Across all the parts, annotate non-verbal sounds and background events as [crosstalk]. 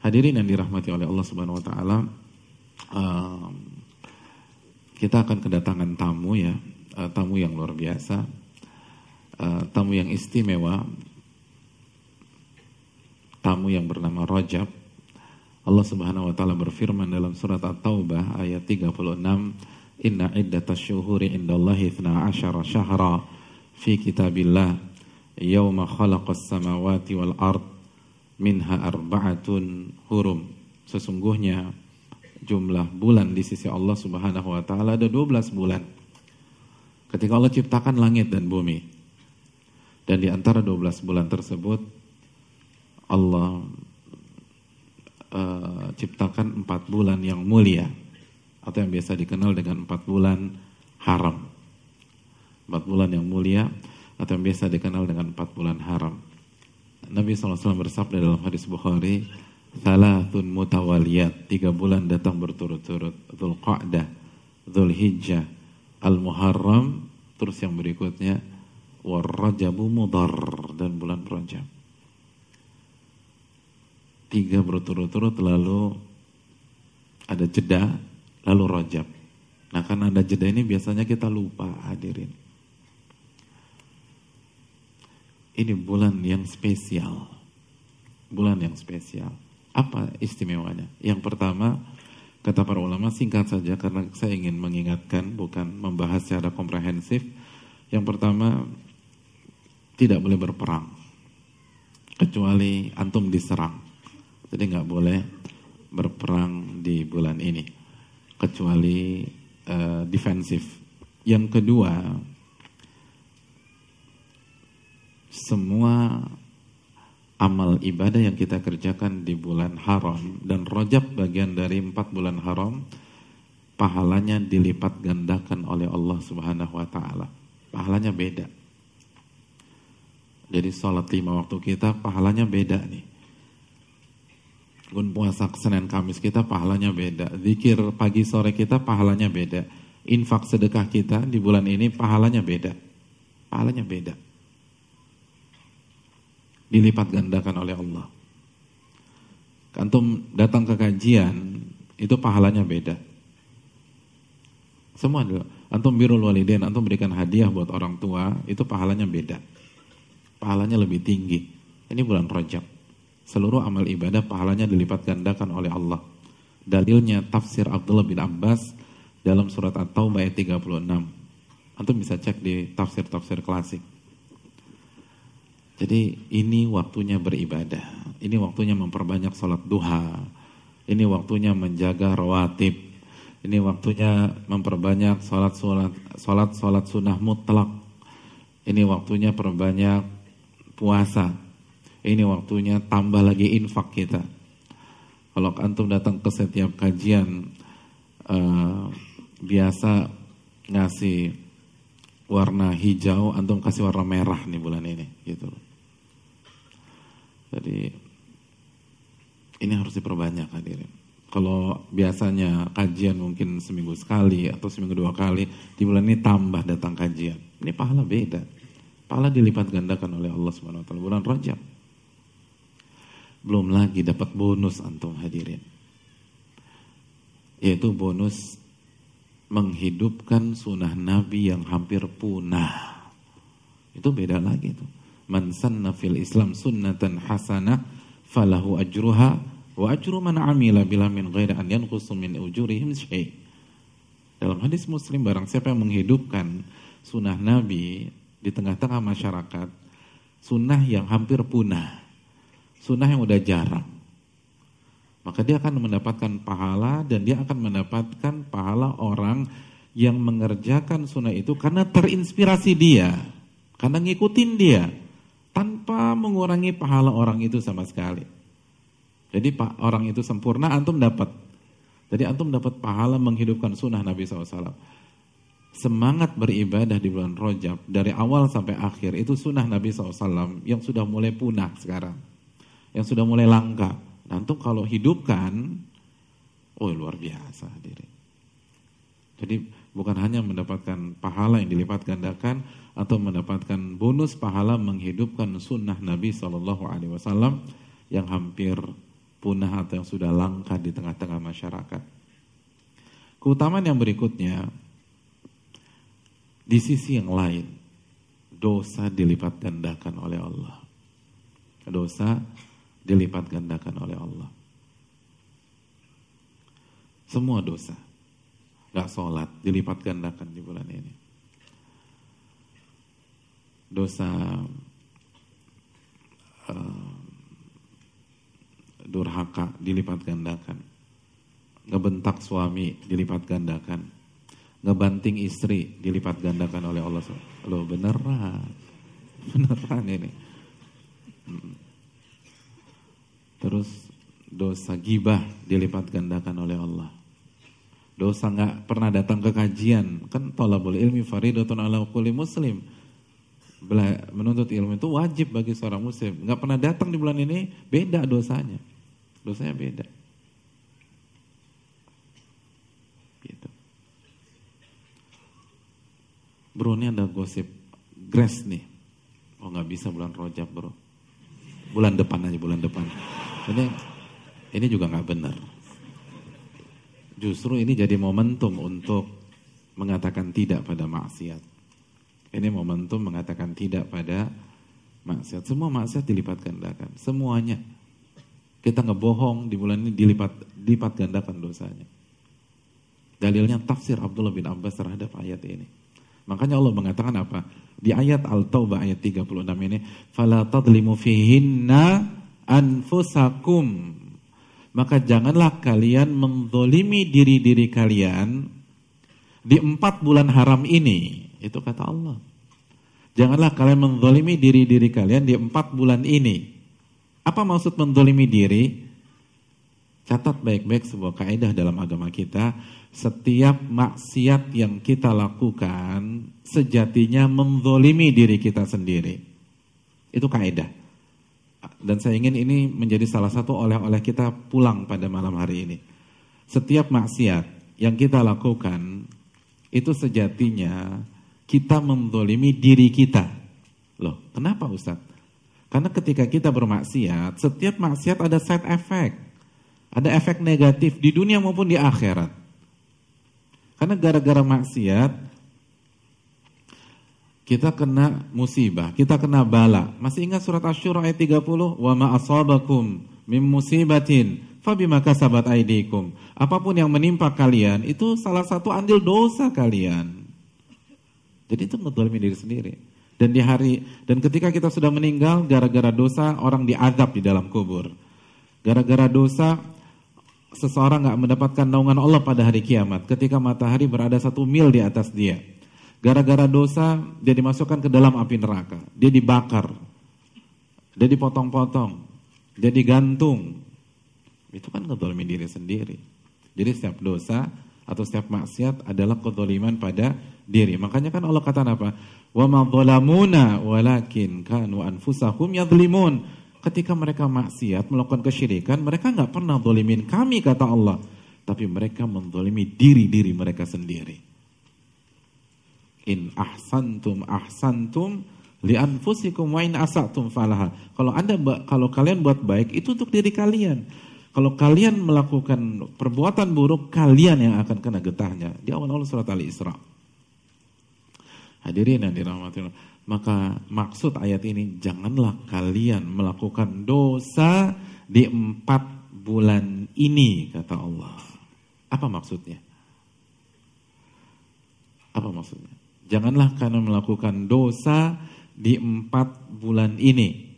Hadirin yang dirahmati oleh Allah Subhanahu wa taala, um, kita akan kedatangan tamu ya, uh, tamu yang luar biasa, uh, tamu yang istimewa, tamu yang bernama Rajab. Allah Subhanahu wa taala berfirman dalam surat At-Taubah ayat 36, "Inna iddatash syuhuri indallahi 12 syahra fi kitabillah yauma khalaqas samawati wal ard minha arba'atun hurum." Sesungguhnya jumlah bulan di sisi Allah Subhanahu wa taala ada 12 bulan. Ketika Allah ciptakan langit dan bumi. Dan di antara 12 bulan tersebut Allah uh, ciptakan 4 bulan yang mulia atau yang biasa dikenal dengan 4 bulan haram. 4 bulan yang mulia atau yang biasa dikenal dengan 4 bulan haram. Nabi SAW bersabda dalam hadis Bukhari, Thalathun mutawaliyat Tiga bulan datang berturut-turut Dhul Qa'dah Dhul Hijjah Al-Muharram Terus yang berikutnya Warrajabu Mudar Dan bulan Rajab Tiga berturut-turut lalu Ada jeda Lalu Rajab Nah karena ada jeda ini biasanya kita lupa hadirin Ini bulan yang spesial Bulan yang spesial apa istimewanya? Yang pertama, kata para ulama singkat saja karena saya ingin mengingatkan bukan membahas secara komprehensif. Yang pertama, tidak boleh berperang kecuali antum diserang. Jadi nggak boleh berperang di bulan ini kecuali uh, defensif. Yang kedua, semua amal ibadah yang kita kerjakan di bulan haram dan rojab bagian dari empat bulan haram pahalanya dilipat gandakan oleh Allah Subhanahu wa taala. Pahalanya beda. Jadi sholat lima waktu kita pahalanya beda nih. Gun puasa Senin Kamis kita pahalanya beda. Zikir pagi sore kita pahalanya beda. Infak sedekah kita di bulan ini pahalanya beda. Pahalanya beda dilipat gandakan oleh Allah. Antum datang ke kajian, itu pahalanya beda. Semua dulu. Antum birul walidain, antum berikan hadiah buat orang tua, itu pahalanya beda. Pahalanya lebih tinggi. Ini bulan Rajab. Seluruh amal ibadah pahalanya dilipat gandakan oleh Allah. Dalilnya tafsir Abdullah bin Abbas dalam surat At-Taubah ayat 36. Antum bisa cek di tafsir-tafsir klasik. Jadi ini waktunya beribadah. Ini waktunya memperbanyak sholat duha. Ini waktunya menjaga rawatib. Ini waktunya memperbanyak sholat sholat sholat sholat sunnah mutlak. Ini waktunya perbanyak puasa. Ini waktunya tambah lagi infak kita. Kalau antum datang ke setiap kajian uh, biasa ngasih warna hijau, antum kasih warna merah nih bulan ini, gitu jadi ini harus diperbanyak hadirin. Kalau biasanya kajian mungkin seminggu sekali atau seminggu dua kali, di bulan ini tambah datang kajian. Ini pahala beda. Pahala dilipat gandakan oleh Allah Subhanahu wa taala bulan Rajab. Belum lagi dapat bonus antum hadirin. Yaitu bonus menghidupkan sunnah Nabi yang hampir punah. Itu beda lagi tuh man sanna fil Islam sunnatan hasanah falahu ajruha wa ajru man amila bila min ghairi an yanqusu min ujurihim syai. Dalam hadis Muslim barang siapa yang menghidupkan sunnah Nabi di tengah-tengah masyarakat, sunnah yang hampir punah, sunnah yang udah jarang, maka dia akan mendapatkan pahala dan dia akan mendapatkan pahala orang yang mengerjakan sunnah itu karena terinspirasi dia, karena ngikutin dia, tanpa mengurangi pahala orang itu sama sekali. Jadi pak orang itu sempurna, antum dapat. Jadi antum dapat pahala menghidupkan sunnah Nabi SAW. Semangat beribadah di bulan Rojab dari awal sampai akhir itu sunnah Nabi SAW yang sudah mulai punah sekarang, yang sudah mulai langka. Antum kalau hidupkan, oh luar biasa diri. Jadi bukan hanya mendapatkan pahala yang dilipat gandakan, atau mendapatkan bonus pahala menghidupkan sunnah Nabi Shallallahu Alaihi Wasallam yang hampir punah atau yang sudah langka di tengah-tengah masyarakat. Keutamaan yang berikutnya, di sisi yang lain, dosa dilipat gandakan oleh Allah. Dosa dilipat gandakan oleh Allah. Semua dosa, gak sholat, dilipat gandakan di bulan ini. Dosa uh, durhaka dilipat gandakan. Ngebentak suami dilipat gandakan. Ngebanting istri dilipat gandakan oleh Allah. Loh beneran. [laughs] Beneran ini. Terus dosa gibah dilipat gandakan oleh Allah. Dosa nggak pernah datang ke kajian. Kan tolabul ilmi faridatun ala kulli muslim. Menuntut ilmu itu wajib bagi seorang muslim. Nggak pernah datang di bulan ini, beda dosanya. Dosanya beda. Gitu. Bro ini ada gosip Grace nih. Oh nggak bisa bulan rojab bro. Bulan depan aja bulan depan. Ini ini juga nggak benar. Justru ini jadi momentum untuk mengatakan tidak pada maksiat. Ini momentum mengatakan tidak pada maksiat. Semua maksiat dilipat gandakan. Semuanya. Kita ngebohong di bulan ini dilipat dilipat gandakan dosanya. Dalilnya tafsir Abdullah bin Abbas terhadap ayat ini. Makanya Allah mengatakan apa? Di ayat Al-Taubah ayat 36 ini, "Fala tadlimu fihinna anfusakum." Maka janganlah kalian mendolimi diri-diri kalian di empat bulan haram ini. Itu kata Allah. Janganlah kalian mendolimi diri-diri kalian di empat bulan ini. Apa maksud mendolimi diri? Catat baik-baik sebuah kaidah dalam agama kita. Setiap maksiat yang kita lakukan sejatinya mendolimi diri kita sendiri. Itu kaidah. Dan saya ingin ini menjadi salah satu oleh-oleh kita pulang pada malam hari ini. Setiap maksiat yang kita lakukan itu sejatinya kita mendolimi diri kita. Loh, kenapa Ustadz? Karena ketika kita bermaksiat, setiap maksiat ada side effect. Ada efek negatif di dunia maupun di akhirat. Karena gara-gara maksiat, kita kena musibah, kita kena bala. Masih ingat surat Ash-Shura ayat 30? Wa ma asabakum mim musibatin fabima kasabat aidikum. Apa pun yang menimpa kalian, itu salah satu andil dosa kalian. Jadi itu ngedolimi diri sendiri. Dan di hari dan ketika kita sudah meninggal gara-gara dosa orang diadab di dalam kubur. Gara-gara dosa seseorang nggak mendapatkan naungan Allah pada hari kiamat ketika matahari berada satu mil di atas dia. Gara-gara dosa dia dimasukkan ke dalam api neraka, dia dibakar, dia dipotong-potong, dia digantung. Itu kan kedoliman diri sendiri. Jadi setiap dosa atau setiap maksiat adalah kedoliman pada diri. Makanya kan Allah kata apa? Wa ma dhalamuna walakin kanu anfusahum yadhlimun. Ketika mereka maksiat, melakukan kesyirikan, mereka nggak pernah dolimin kami, kata Allah. Tapi mereka mendolimi diri-diri mereka sendiri. In ahsantum ahsantum li anfusikum wa in asatum falaha. Kalau Anda kalau kalian buat baik itu untuk diri kalian. Kalau kalian melakukan perbuatan buruk, kalian yang akan kena getahnya. Di awal-awal surat Al-Isra. Hadirin yang dirahmati Allah. Maka maksud ayat ini janganlah kalian melakukan dosa di empat bulan ini kata Allah. Apa maksudnya? Apa maksudnya? Janganlah kalian melakukan dosa di empat bulan ini.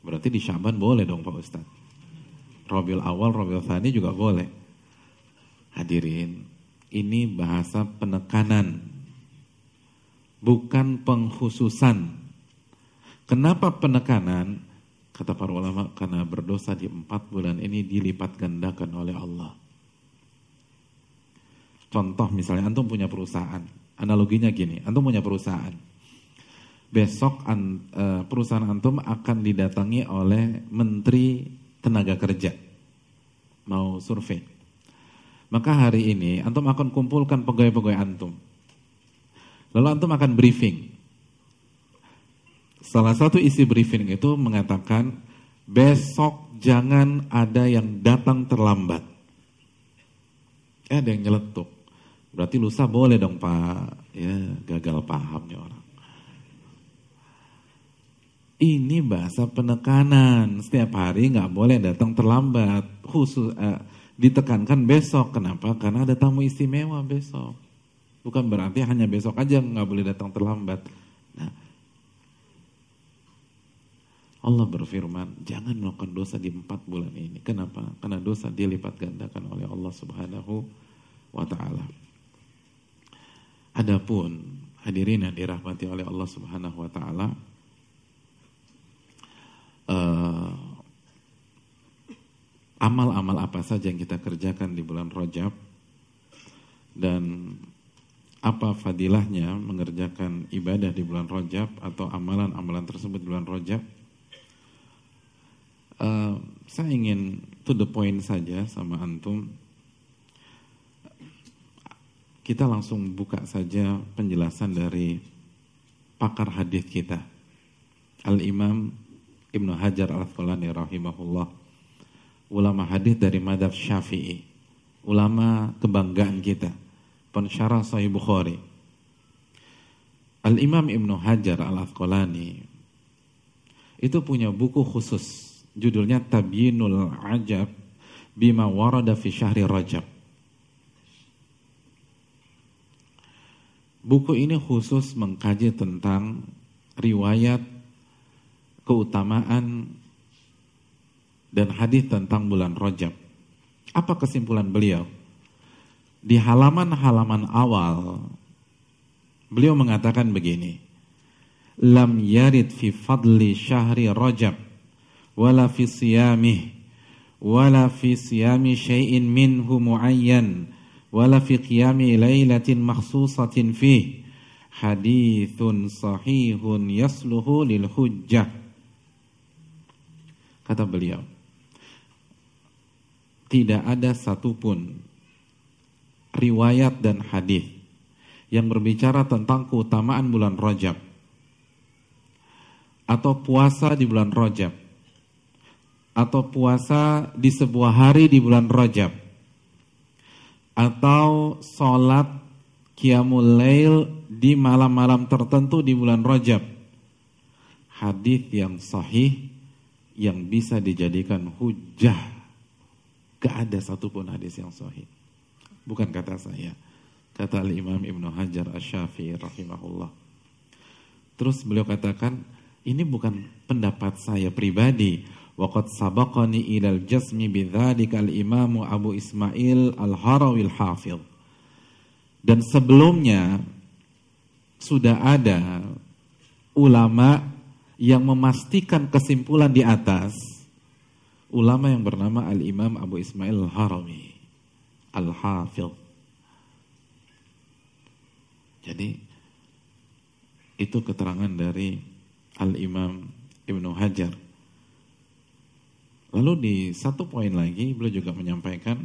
Berarti di Syaban boleh dong Pak Ustadz. Robil awal, Robil Thani juga boleh. Hadirin, ini bahasa penekanan bukan pengkhususan. Kenapa penekanan? Kata para ulama, karena berdosa di empat bulan ini dilipat gandakan oleh Allah. Contoh misalnya, antum punya perusahaan. Analoginya gini, antum punya perusahaan. Besok uh, perusahaan antum akan didatangi oleh Menteri Tenaga Kerja. Mau survei. Maka hari ini antum akan kumpulkan pegawai-pegawai antum Lalu antum akan briefing. Salah satu isi briefing itu mengatakan besok jangan ada yang datang terlambat. Eh, ada yang nyeletuk. Berarti lusa boleh dong Pak. Ya, gagal pahamnya orang. Ini bahasa penekanan. Setiap hari nggak boleh datang terlambat. Khusus eh, ditekankan besok. Kenapa? Karena ada tamu istimewa besok. Bukan berarti hanya besok aja nggak boleh datang terlambat. Nah, Allah berfirman, jangan melakukan dosa di empat bulan ini. Kenapa? Karena dosa dilipat gandakan oleh Allah Subhanahu wa taala. Adapun hadirin yang dirahmati oleh Allah Subhanahu wa taala uh, amal-amal apa saja yang kita kerjakan di bulan Rajab dan apa fadilahnya mengerjakan ibadah di bulan Rajab atau amalan-amalan tersebut di bulan Rajab Uh, saya ingin to the point saja sama antum. Kita langsung buka saja penjelasan dari pakar hadis kita. Al-Imam Ibnu Hajar Al-Asqalani rahimahullah. Ulama hadis dari madhab Syafi'i. Ulama kebanggaan kita. Pensyarah Sahih Bukhari. Al-Imam Ibnu Hajar Al-Asqalani itu punya buku khusus judulnya Tabyinul Ajab bima warada fi syahri Rajab. Buku ini khusus mengkaji tentang riwayat keutamaan dan hadis tentang bulan Rajab. Apa kesimpulan beliau? Di halaman-halaman awal beliau mengatakan begini. Lam yarid fi fadli syahri Rajab wala fi siyamih wala fi siyami syai'in minhu muayyan wala fi qiyami lailatin makhsusatin fih hadithun sahihun yasluhu lil hujjah kata beliau. Tidak ada satupun riwayat dan hadis yang berbicara tentang keutamaan bulan Rajab atau puasa di bulan Rajab atau puasa di sebuah hari di bulan Rajab atau sholat qiyamul lail di malam-malam tertentu di bulan Rajab. Hadis yang sahih yang bisa dijadikan hujah. Gak ada satupun hadis yang sahih. Bukan kata saya. Kata Al-Imam Ibnu Hajar Asy-Syafi'i rahimahullah. Terus beliau katakan ini bukan pendapat saya pribadi. Waqad sabaqani ilal jasmi bidzalika al-Imam Abu Ismail Al-Harawi Al-Hafidh. Dan sebelumnya sudah ada ulama yang memastikan kesimpulan di atas ulama yang bernama Al-Imam Abu Ismail Al-Harawi Al-Hafidh. Jadi itu keterangan dari Al-Imam Ibnu Hajar Lalu di satu poin lagi beliau juga menyampaikan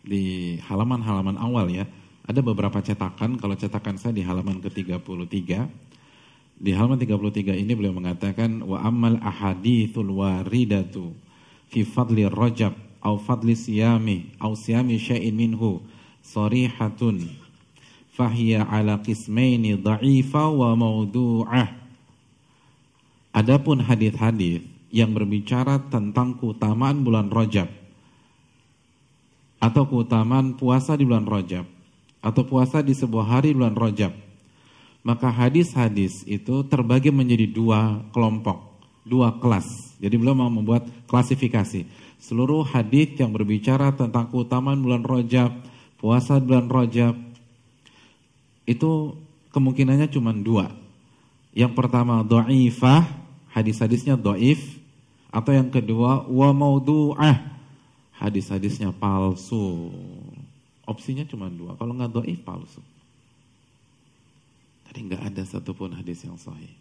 di halaman-halaman awal ya, ada beberapa cetakan, kalau cetakan saya di halaman ke-33, di halaman 33 ini beliau mengatakan wa amal ahadithul waridatu fi fadli rajab au fadli siyami au siyami syai'in minhu sarihatun fahiya ala qismaini dha'ifa wa maudu'ah Adapun hadis-hadis yang berbicara tentang keutamaan bulan Rajab atau keutamaan puasa di bulan Rajab atau puasa di sebuah hari bulan Rajab maka hadis-hadis itu terbagi menjadi dua kelompok dua kelas jadi beliau mau membuat klasifikasi seluruh hadis yang berbicara tentang keutamaan bulan Rajab puasa bulan Rajab itu kemungkinannya cuma dua yang pertama do'ifah hadis-hadisnya do'if atau yang kedua, wa maudu'ah. Hadis-hadisnya palsu. Opsinya cuma dua. Kalau nggak doi palsu. Jadi nggak ada satupun hadis yang sahih.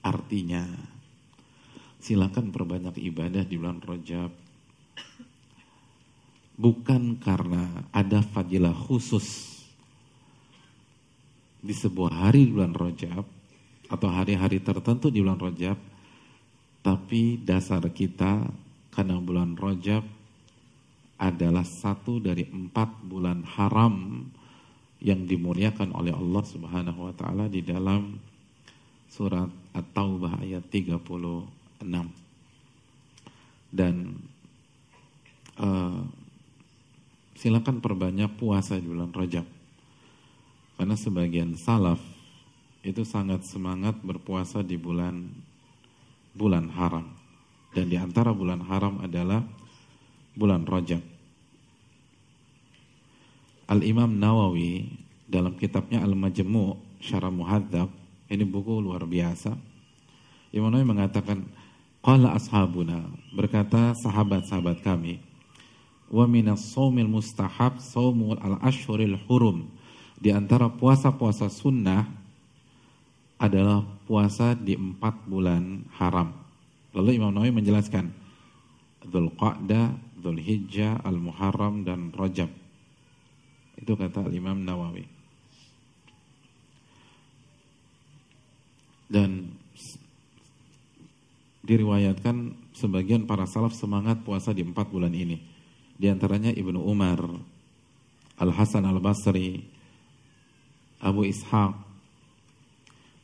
Artinya, silakan perbanyak ibadah di bulan Rajab. Bukan karena ada fadilah khusus di sebuah hari di bulan Rajab atau hari-hari tertentu di bulan Rajab tapi dasar kita Karena bulan Rajab adalah satu dari empat bulan haram yang dimuliakan oleh Allah Subhanahu wa taala di dalam surat At-Taubah ayat 36. Dan uh, silakan perbanyak puasa di bulan Rajab. Karena sebagian salaf itu sangat semangat berpuasa di bulan bulan haram. Dan di antara bulan haram adalah bulan Rajab. Al-Imam Nawawi dalam kitabnya Al-Majmu' Syarah Muhadzab, ini buku luar biasa. Imam Nawawi mengatakan, Qala ashabuna, berkata sahabat-sahabat kami, wa minas saumil mustahab saumul al-ashhuril hurum. Di antara puasa-puasa sunnah adalah puasa di empat bulan haram. Lalu Imam Nawawi menjelaskan, Dhul Qa'dah, Dhul Hijjah, Al-Muharram, dan Rajab. Itu kata Imam Nawawi. Dan diriwayatkan sebagian para salaf semangat puasa di empat bulan ini. Di antaranya Ibnu Umar, Al Hasan Al Basri, Abu Ishaq,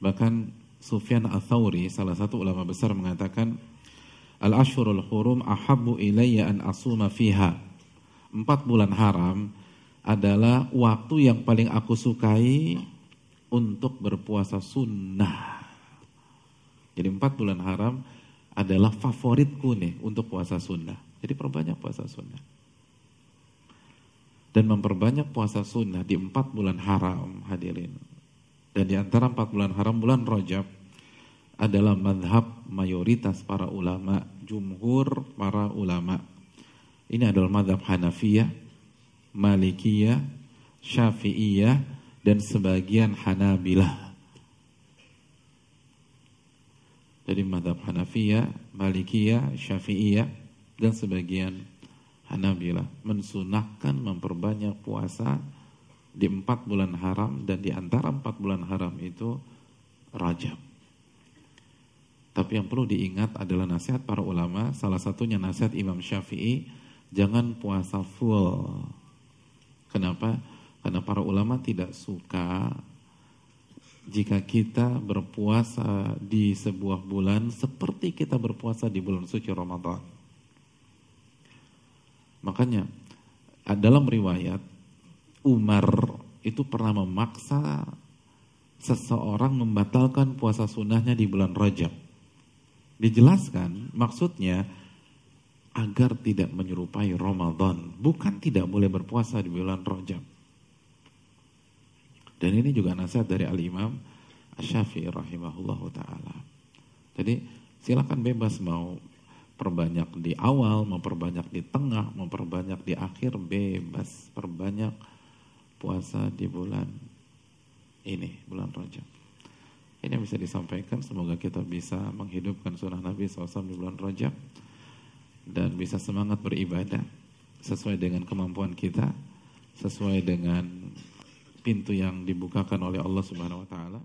bahkan Sufyan Al Thawri, salah satu ulama besar mengatakan, Al Ashurul Hurum ahabbu ilayya an asuma fiha. Empat bulan haram adalah waktu yang paling aku sukai untuk berpuasa sunnah. Jadi empat bulan haram adalah favoritku nih untuk puasa sunnah. Jadi perbanyak puasa sunnah. Dan memperbanyak puasa sunnah di empat bulan haram hadirin. Dan di antara empat bulan haram, bulan rojab adalah madhab mayoritas para ulama, jumhur para ulama. Ini adalah madhab Hanafiyah, Malikiyah, Syafi'iyah, dan sebagian Hanabilah. Jadi madhab Hanafiyah, Malikiyah, Syafi'iyah, dan sebagian Hanabilah mensunahkan memperbanyak puasa di empat bulan haram dan di antara empat bulan haram itu Rajab. Tapi yang perlu diingat adalah nasihat para ulama, salah satunya nasihat Imam Syafi'i, jangan puasa full Kenapa? Karena para ulama tidak suka jika kita berpuasa di sebuah bulan seperti kita berpuasa di bulan suci Ramadan. Makanya dalam riwayat Umar itu pernah memaksa seseorang membatalkan puasa sunnahnya di bulan Rajab. Dijelaskan maksudnya agar tidak menyerupai Ramadan. Bukan tidak boleh berpuasa di bulan Rajab. Dan ini juga nasihat dari Al-Imam Asyafi'i rahimahullah ta'ala. Jadi silakan bebas mau perbanyak di awal, mau perbanyak di tengah, mau perbanyak di akhir, bebas. Perbanyak puasa di bulan ini, bulan Rajab. Ini yang bisa disampaikan, semoga kita bisa menghidupkan sunnah Nabi SAW di bulan Rajab dan bisa semangat beribadah sesuai dengan kemampuan kita, sesuai dengan pintu yang dibukakan oleh Allah Subhanahu wa taala.